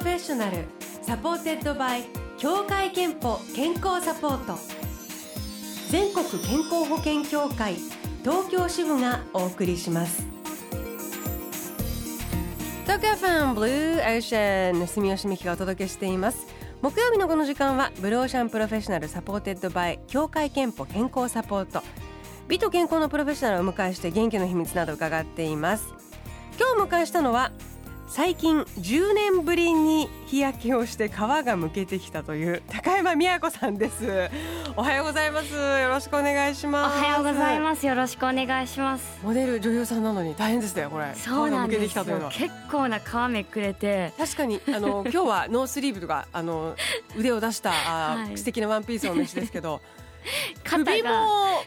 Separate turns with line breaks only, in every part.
プロフェッショナル。 supported by 協会けんぽ健康サポート。全国健康保険協会東京支部がお送りします。東京 FM Blue Ocean 住吉美紀がお届けしています。木曜日のこの時間は Blue Ocean Professional supported by 協会けんぽ健康サポート。美と健康のプロフェッショナルを迎えして元気の秘密など伺っています。今日お迎えしたのは最近10年ぶりに日焼けをして皮がむけてきたという高山美也子さんです。おはようございます。よろしくお願いします。
おはようございます。よろしくお願いします。
モデル女優さんなのに大変ですねこれ。
そうなんですよ。
よ
結構な皮めくれて。
確かにあの 今日はノースリーブとかあの腕を出したあ、はい、素敵なワンピースをお召しですけど首も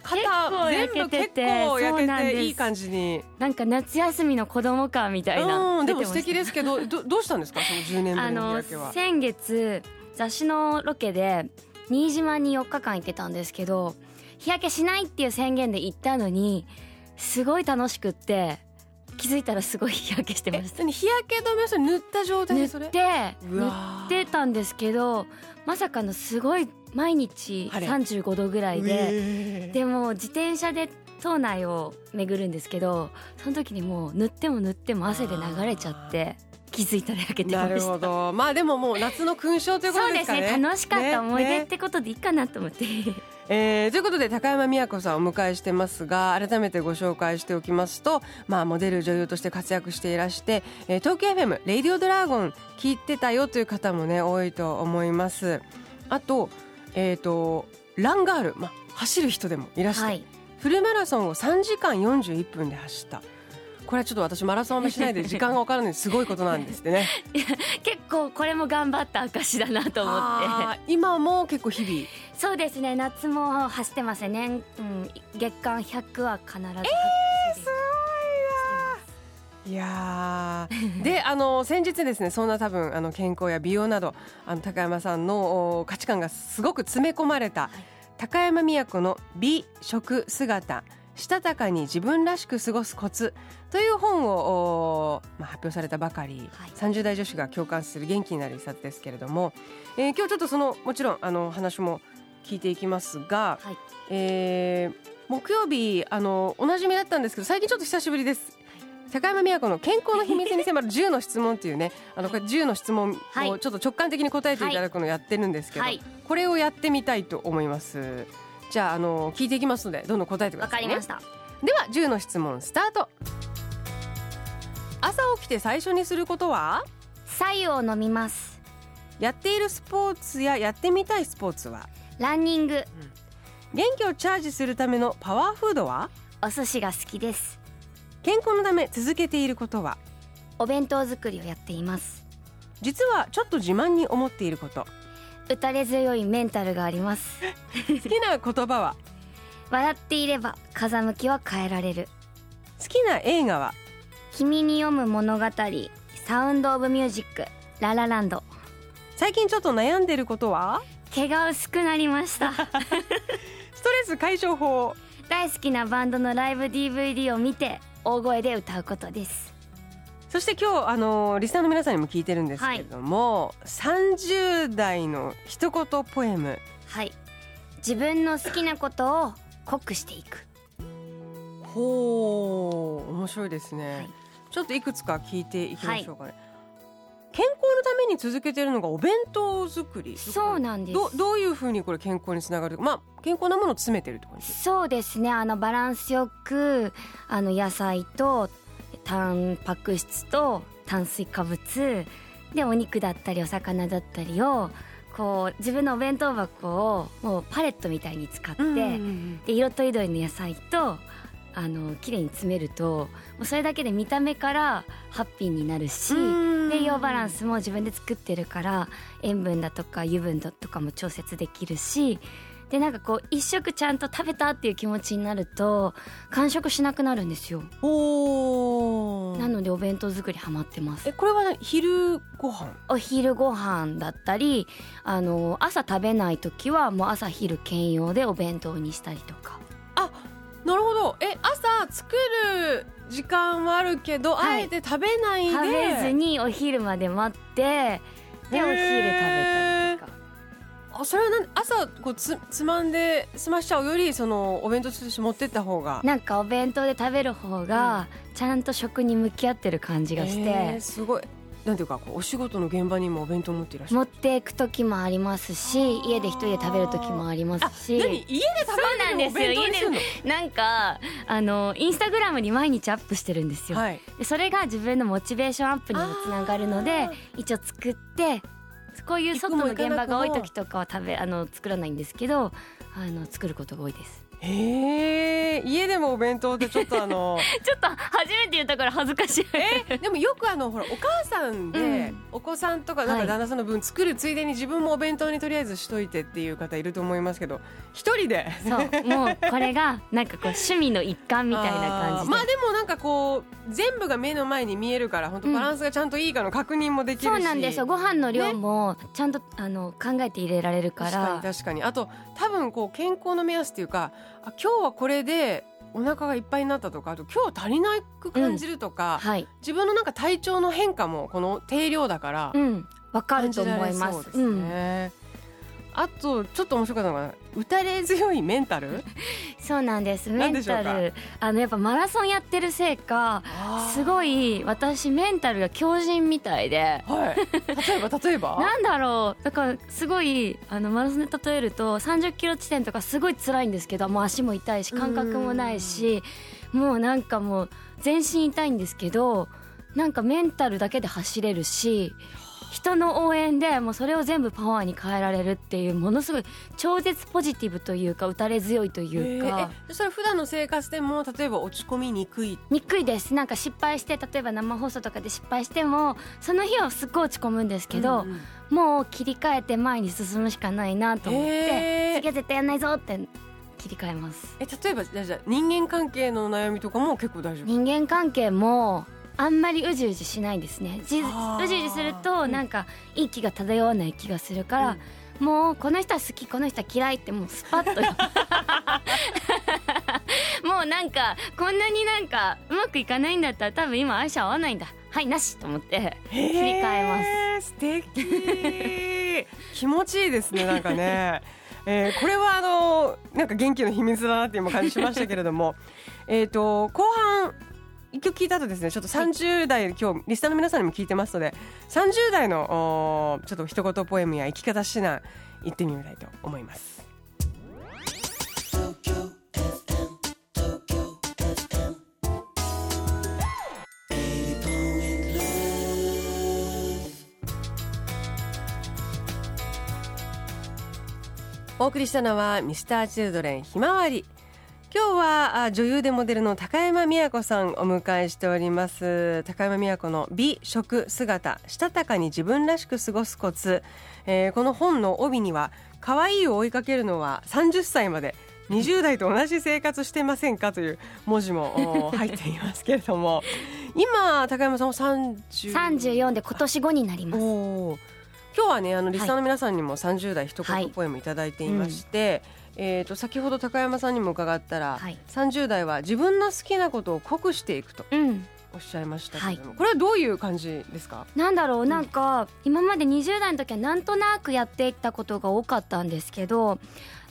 肩全部結構焼けていい感じに。
なんか夏休みの子供かみたいな
でも素敵ですけどど どうしたんですか？その10年ぶりの日焼けは。
先月雑誌のロケで新島に4日間行ってたんですけど日焼けしないっていう宣言で行ったのにすごい楽しくって気づいたらすごい 日焼けしてました。
日焼け止め？を塗った状態でそれ？
塗って塗ってたんですけどまさかのすごい毎日35度ぐらいででも自転車で島内を巡るんですけどその時にもう塗っても塗っても汗で流れちゃって気づいたら焼けてました。なるほど。
まあでももう夏の勲章ということですかね。
そうですね。楽しかった思い出ってことでいいかなと思って、ね。
ねえー、ということで高山美也子さんをお迎えしてますが改めてご紹介しておきますと、まあ、モデル女優として活躍していらして、えー、東京 FM「レイディオドラゴン」聞いてたよという方もね多いと思います。あとえーと、ランガール、まあ、走る人でもいらして、はい、フルマラソンを3時間41分で走った。これはちょっと私マラソンもしないで時間が分からない すごいことなんですってね。
結構これも頑張った証だなと思って。
今も結構日々。
そうですね夏も走ってますね、うん、月間100は必ずえー、
いや であの先日ですねそんな多分あの健康や美容などあの高山さんの価値観がすごく詰め込まれた、はい、高山都の美食姿したたかに自分らしく過ごすコツという本を、まあ、発表されたばかり、はい、30代女子が共感する元気になる一冊ですけれども、えー、今日ちょっとそのもちろんあの話も聞いていきますが、はい、えー、木曜日あのおなじみだったんですけど最近ちょっと久しぶりです高山美和子の健康の秘密に迫る10の質問っていうね あのこれ10の質問をちょっと直感的に答えていただくのをやってるんですけど、はい、これをやってみたいと思います。じゃああの聞いていきますのでどんどん答えてください、
ね、わかりました。
では10の質問スタート。朝起きて最初にすることは？
白湯を飲みます。
やっているスポーツややってみたいスポーツは？
ランニング、うん、
元気をチャージするためのパワーフードは？
お寿司が好きです
健康のため続けていることは？
お弁当作りをやっています。
実はちょっと自慢に思っていること。
打たれ強いメンタルがあります。
好きな言葉は？
笑っていれば風向きは変えられる。
好きな映画は？
君に読む物語サウンドオブミュージックララランド。
最近ちょっと悩んでることは？
毛が薄くなりました。ストレ
ス解消法。
大好きなバンドのライブ DVD を見て大声で歌うことです。
そして今日あのリスナーの皆さんにも聞いてるんですけれども、はい、30代の一言ポエム。
はい。自分の好きなことを濃くしていく。
ほう面白いですね、はい、ちょっといくつか聞いていきましょうかね、はい健康のために続けているのがお弁当作り。
そうなんです。
どどういうふうにこれ健康につながる？まあ健康なものを詰めてるって感じ
そうですね。あのバランスよくあの野菜とタンパク質と炭水化物でお肉だったりお魚だったりをこう自分のお弁当箱をもうパレットみたいに使って、で色とりどりの野菜とあの綺麗に詰めるともうそれだけで見た目からハッピーになるし栄養バランスも自分で作ってるから塩分だとか油分だとかも調節できるしでなんかこう一食ちゃんと食べたっていう気持ちになると完食しなくなるんですよ。おなのでお弁当作りハマってます。
えこれは、ね、昼ご飯？
お昼ご飯だったりあの朝食べない時はもう朝昼兼用でお弁当にしたりとか。
あなるほど。え朝作る時間はあるけど、はい、あえて食べないで。
食べずにお昼まで待ってお昼食べたりとか。
あそれはなん朝こうつつまんで済ましちゃうよりそのお弁当として持ってった方が。
なんかお弁当で食べる方がちゃんと食に向き合ってる感じがして、
えーすごいなんていうかこうお仕事の現場にもお弁当持っていらっしゃる。
持っていく時もありますし家で一人で食べる時もありますし
何？家で食べるのをお弁当にするの？
なんかあのインスタグラムに毎日アップしてるんですよ、
はい。
でそれが自分のモチベーションアップにもつながるので一応作ってこういう外の現場が多い時とかは食べあの作らないんですけどあの作ることが多いです
へえ家でもお弁当ってちょっとあの
ちょっと初めて言ったから恥ずかしい。
えでもよくあのほらお母さんで、
うん。
お子さんとかなん
はい。
か旦那さんの分作るついでに自分もお弁当にとりあえずしといてっていう方いると思いますけど一人で。
そう。もうこれがなんかこう趣味の一環みたいな感じ
まあでもなんかこう全部が目の前に見えるから本当バランスがちゃんといいかの確認もできるし、
そうなんですよ。ご飯の量もちゃんと、あの考えて入れられるか
確からに確かに。あと多分こう健康の目安っていうかあ今日はこれでお腹がいっぱいになったとかあと今日は足りなく感じるとか、
はい。
自分のなんか体調の変化もこの定量だから
うんわかると思いま
れそうです
すうん。
ね。あとちょっと面白かったのが打たれ強いメンタル？
そうなんです。メンタル。あのやっぱマラソンやってるせいかすごい私メンタルが強靭みたいで。
はい。例えば？例えば？
なんだろう。だからすごいあのマラソンで例えると30キロ地点とかすごい辛いんですけどもう足も痛いし感覚もないしもうなんかもう全身痛いんですけどなんかメンタルだけで走れるし人の応援でもうそれを全部パワーに変えられるっていうものすごい超絶ポジティブというか打たれ強いというか。
えーそれ普段の生活でも例えば落ち込みにくい
にくいです。なんか失敗して例えば生放送とかで失敗してもその日はすっごい落ち込むんですけど、
うんうん。
もう切り替えて前に進むしかないなと思って、
へー。
次は絶対やんないぞって切り替えます。
え例えばじゃあじゃあ人間関係の悩みとかも結構大丈夫
人間関係もあんまりうじうじしないですね。じうじうじするとなんかいい気が漂わない気がするから、もうこの人は好きこの人は嫌いってもうスパッと もうなんかこんなになんかうまくいかないんだったら多分今相性合わないんだ。はいなしと思って切り替え
ます。素敵。気持ちいいですねなんかね。えーこれはあのなんか元気の秘密だなっていう感じしましたけれども。えっと後半一曲聞いた後ですねちょっと30代、今日リスナーの皆さんにも聞いてますので30代のおちょっと一言ポエムや生き方指南言ってみたいと思います。お送りしたのはミスターチルドレンひまわり今日はあ女優でモデルの高山美也子さんお迎えしております。高山美也子の美食姿したたかに自分らしく過ごすコツ、えーこの本の帯には可愛いを追いかけるのは30歳まで20代と同じ生活してませんかという文字もお 入っていますけれども。今高山さんも30
34で今年5になります。
今日はねあのリスナーの皆さんにも30代一
はい。
言ポエムいただいていまして、えー、と先ほど高山さんにも伺ったら、
はい。
30代は自分の好きなことを濃くしていくと
うん。
おっしゃいましたけれども、これはどういう感じですか？
なんだろうなんか今まで20代の時はなんとなくやっていったことが多かったんですけど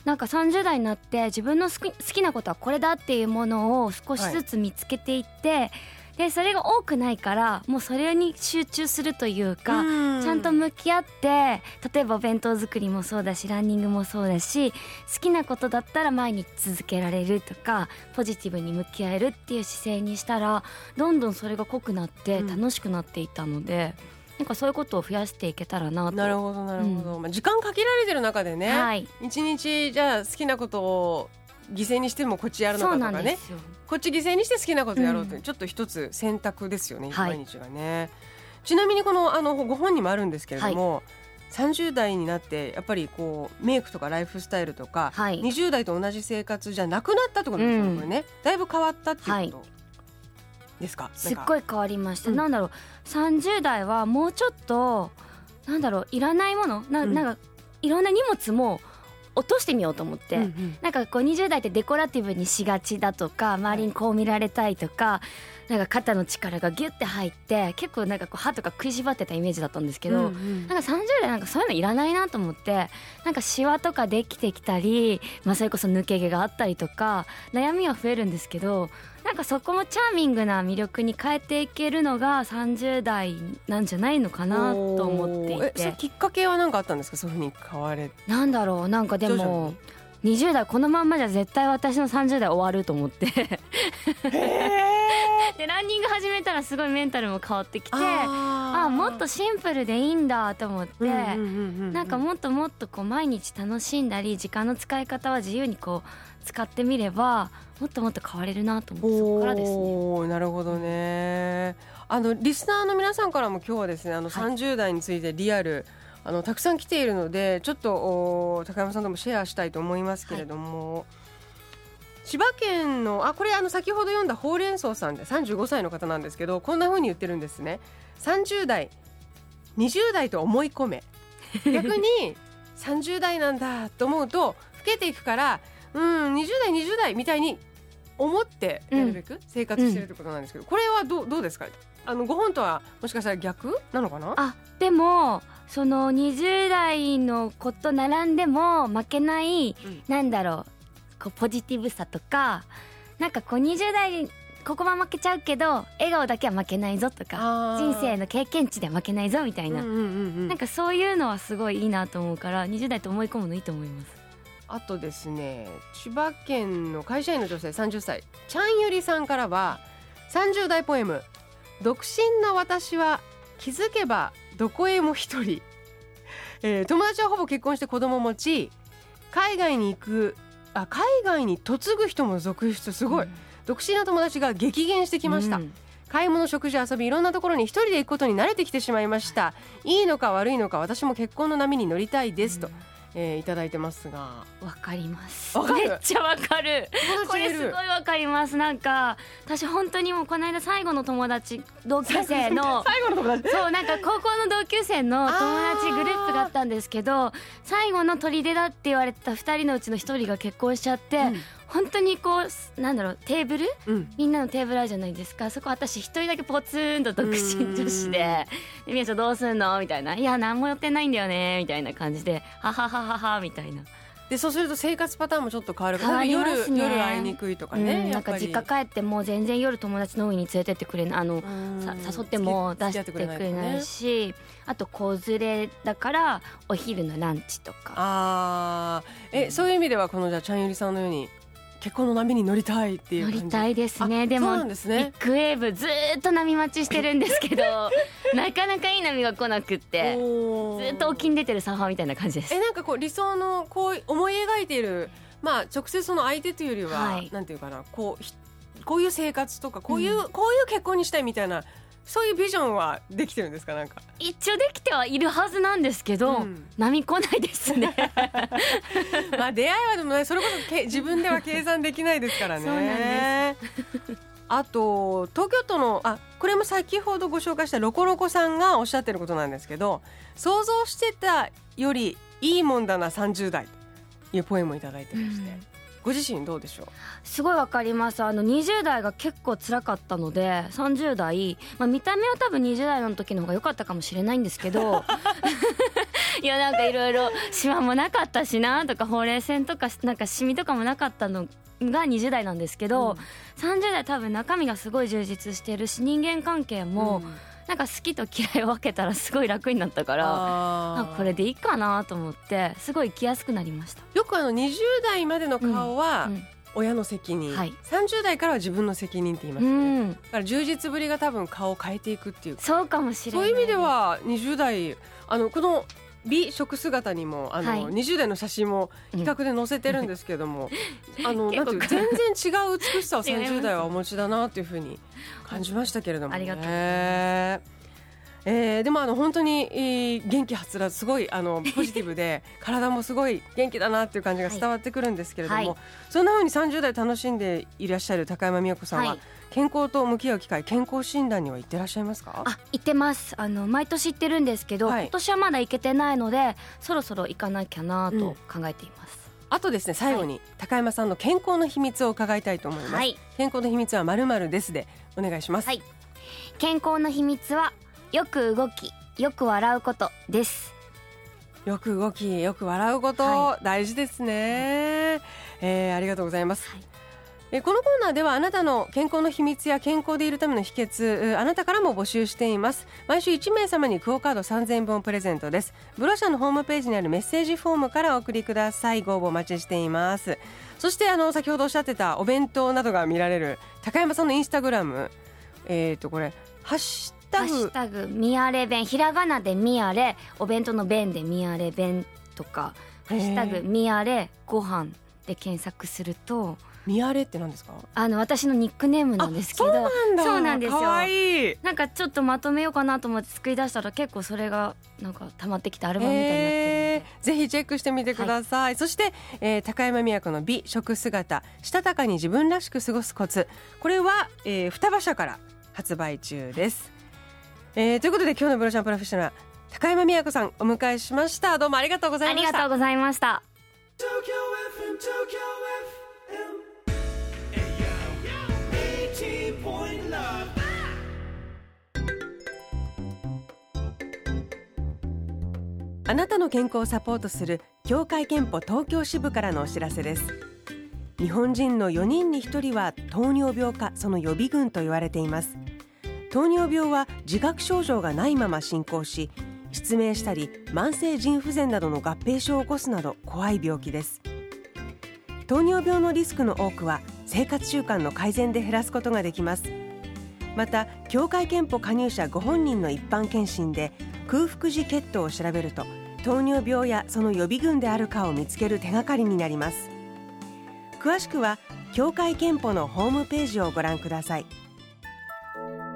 なんか30代になって自分の好き好きなことはこれだっていうものを少しずつ見つけていって、でそれが多くないからもうそれに集中するというか、ちゃんと向き合って例えばお弁当作りもそうだしランニングもそうだし好きなことだったら毎日続けられるとかポジティブに向き合えるっていう姿勢にしたらどんどんそれが濃くなって
うん。
楽しくなっていったので、なんかそういうことを増やしていけたらなと。
なるほどなるほど、まあ、時間限られてる中でね、
はい、
一日じゃあ好きなことを犠牲にしてもこっちやるのかとかね。こっち犠牲にして好きなことやろうという、
うん。
ちょっと一つ選択ですよね、
はい。
毎日がね。ちなみにこのあのご本にもあるんですけれども、30代になってやっぱりこうメイクとかライフスタイルとか、
はい。
20代と同じ生活じゃなくなったってことですよね、
うん。
これね。だいぶ変わったっていうことですか、
すっご
い
い変わりました、
うん。
なんだろう。30代はもうちょっとなんだろういらないもの？な,、
うん。
なんかいろんな荷物も落としてみようと思って、
うんうん。
なんかこう20代ってデコラティブにしがちだとか周りにこう見られたいとか、なんか肩の力がギュッて入って結構なんかこう歯とか食いしばってたイメージだったんですけど、
うんうん。
なんか30代なんかそういうのいらないなと思ってなんかシワとかできてきたり、まあ、それこそ抜け毛があったりとか悩みは増えるんですけどなんかそこもチャーミングな魅力に変えていけるのが30代なんじゃないのかなと思っていて。
きっかけは何かあったんですか？そういうふうに変われ
なんだろうなんかでも20代このまんまじゃ絶対私の30代終わると思って。でランニング始めたらすごいメンタルも変わってきてあ
あ
もっとシンプルでいいんだと思って。なんかもっともっとこう毎日楽しんだり時間の使い方は自由にこう使ってみればもっともっと変われるなと思ってそこからですね。
なるほどね。あのリスナーの皆さんからも今日はですねあの
はい。
30代についてリアル、あのたくさん来ているのでちょっとお高山さんともシェアしたいと思いますけれども、千葉県のあこれあの先ほど読んだほうれん草さんで35歳の方なんですけどこんな風に言ってるんですね。30代20代と思い込め。逆に 30代なんだと思うと老けていくからうん20代20代みたいに思ってなるべく生活してるってことなんですけど、これはどうどうですか？あのご本とはもしかしたら逆？なのかな？
あでもその20代の子と並んでも負けない、
うん。
なんだろうこうポジティブさとかなんかこう20代ここは負けちゃうけど笑顔だけは負けないぞとか人生の経験値では負けないぞみたいな、
うんうんうんうん。
なんかそういうのはすごいいいなと思うから20代と思い込むのいいと思います。
あとですね千葉県の会社員の女性30歳ちゃんゆりさんからは30代ポエム「独身の私は気づけばどこへも一人」えー友達はほぼ結婚して子供持ち海外に行くあ海外に嫁ぐ人も続出。すごい、独身の友達が激減してきました、
うん。
買い物食事遊びいろんなところに一人で行くことに慣れてきてしまいました。いいのか悪いのか私も結婚の波に乗りたいですと、えーいただいてますが。
わかります。めっちゃわかる。
友
これすごいわかります。なんか私本当にもうこの間最後の友達同級生の
最後の友達？
そうなんか高校の同級生の友達グループがあったんですけど最後の砦だって言われてた2人のうちの1人が結婚しちゃって、本当にこうなんだろうテーブル？
うん。
みんなのテーブルあるじゃないですか。そこ私一人だけポツンと独身女子で「でみやちゃんどうすんの?」みたいな「いや何も予定ないんだよね」みたいな感じで「ははははは」みたいな、
でそうすると生活パターンもちょっと変わる
変わりますね。
夜夜会いにくいとかね、
うん、なんか実家帰っても全然夜友達の海に連れてってくれない。あのさ誘っても出してくれないしあと子連れだからお昼のランチとか。
あー。えそういう意味ではこのじゃあちゃんゆりさんのように結婚の波に乗りたいっていう
乗りたいです
あ
ねでも
んですね。
ビッグウェーブずーっと波待ちしてるんですけど なかなかいい波が来なくってずっと沖に出てるサーファーみたいな感じです。
えなんかこう理想のこう思い描いているまあ直接その相手というよりは、
はい。
なんていうかなこうひこういう生活とかこういう、
うん。
こういう結婚にしたいみたいなそういうビジョンはできてるんですか？なんか、
一応できてはいるはずなんですけど、
うん。
波来ないですね。
まあ出会いはでもねそれこそけ 自分では計算できないですからね。あと東京都のあこれも先ほどご紹介したロコロコさんがおっしゃってることなんですけど想像してたよりいいもんだな30代。というポエムをいただいてまして、ご自身どうでしょう？
すごいわかります。あの20代が結構辛かったので30代、まあ、見た目は多分20代の時の方が良かったかもしれないんですけど いやなんかいろいろシワもなかったしなとかほうれい線とかなんかシミとかもなかったのが20代なんですけど、30代多分中身がすごい充実してるし人間関係も、
うん。
なんか好きと嫌いを分けたらすごい楽になったから
あ
これでいいかなと思ってすごい生きやすくなりました。
よくあの20代までの顔は
うん
親の責任、
はい。
30代からは自分の責任って言いますね、
ん、
だから充実ぶりが多分顔を変えていくっていう
そうかもしれない
そういう意味では20代あのこの美食姿にもあの、
はい。
20代の写真も比較で載せてるんですけども、あのなんていう全然違う美しさを
違います
30代はお持ちだなというふうに感じましたけれども、ね、
ありがとう。ござい
えーでもあの本当に、えー元気はつらつすごいあの ポジティブで体もすごい元気だなっていう感じが伝わってくるんですけれども、
はい。
そんな風に30代楽しんでいらっしゃる高山美代子さんは、
はい。
健康と向き合う機会健康診断には行ってらっしゃいますか？
あ行ってます。あの毎年行ってるんですけど、
はい。
今年はまだ行けてないのでそろそろ行かなきゃなと考えています、
あとですね最後に高山さんの健康の秘密を伺いたいと思います、
はい。
健康の秘密はまるまるですでお願いします、
はい。健康の秘密はよく動きよく笑うことです。
よく動きよく笑うこと、
は
大事ですね、えーありがとうございます、
はい。
えーこのコーナーではあなたの健康の秘密や健康でいるための秘訣えーあなたからも募集しています。毎週1名様にクオカード3000円分をプレゼントです。ブロシャのホームページにあるメッセージフォームからお送りください。ご応募お待ちしています。そしてあの先ほどおっしゃってたお弁当などが見られる高山さんのインスタグラム。えっ、とこれハッシュタグ
ハッシュタグみやれ弁ひらがなでみやれお弁当の弁でみやれ弁とかハッシュタグみやれご飯で検索すると
ミヤレって何ですか？
あの私のニックネームなんですけど
そうなん
ですよ。なんかちょっとまとめようかなと思って作り出したら結構それがなんか溜まってきてアルバムみたいになってるので、
えー。ぜひチェックしてみてください、そして、えー高山宮子の美食姿したたかに自分らしく過ごすコツ。これは、えー双葉社から発売中です、えーということで今日のブロシャンプロフェッショナル高山宮子さんお迎えしましたどうもありがとうござ
あ
いました
りがとうございました。
Tokyo FM, Tokyo FM. Hey yo, 18 point love.
あなたの健康をサポートする協会憲法東京支部からのお知らせです日本人の4人に1人は糖尿病かその予備軍と言われています糖尿病は自覚症状がないまま進行し失明したり慢性腎不全などの合併症を起こすなど怖い病気です。糖尿病のリスクの多くは生活習慣の改善で減らすことができます。また協会憲法加入者ご本人の一般検診で空腹時血糖を調べると糖尿病やその予備軍であるかを見つける手がかりになります。詳しくは協会けんぽのホームページをご覧ください。